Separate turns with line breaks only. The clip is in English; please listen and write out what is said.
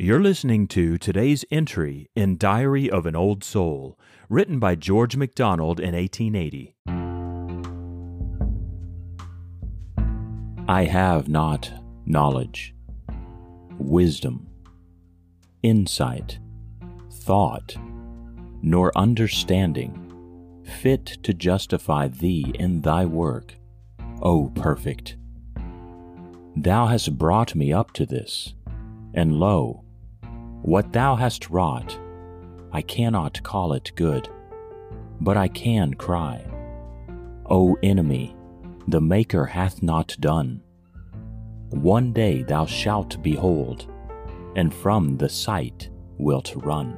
You're listening to today's entry in Diary of an Old Soul, written by George MacDonald in 1880. I have not knowledge, wisdom, insight, thought, nor understanding fit to justify thee in thy work, O perfect. Thou hast brought me up to this, and lo, what thou hast wrought, I cannot call it good, but I can cry, O enemy, the Maker hath not done. One day thou shalt behold, and from the sight wilt run.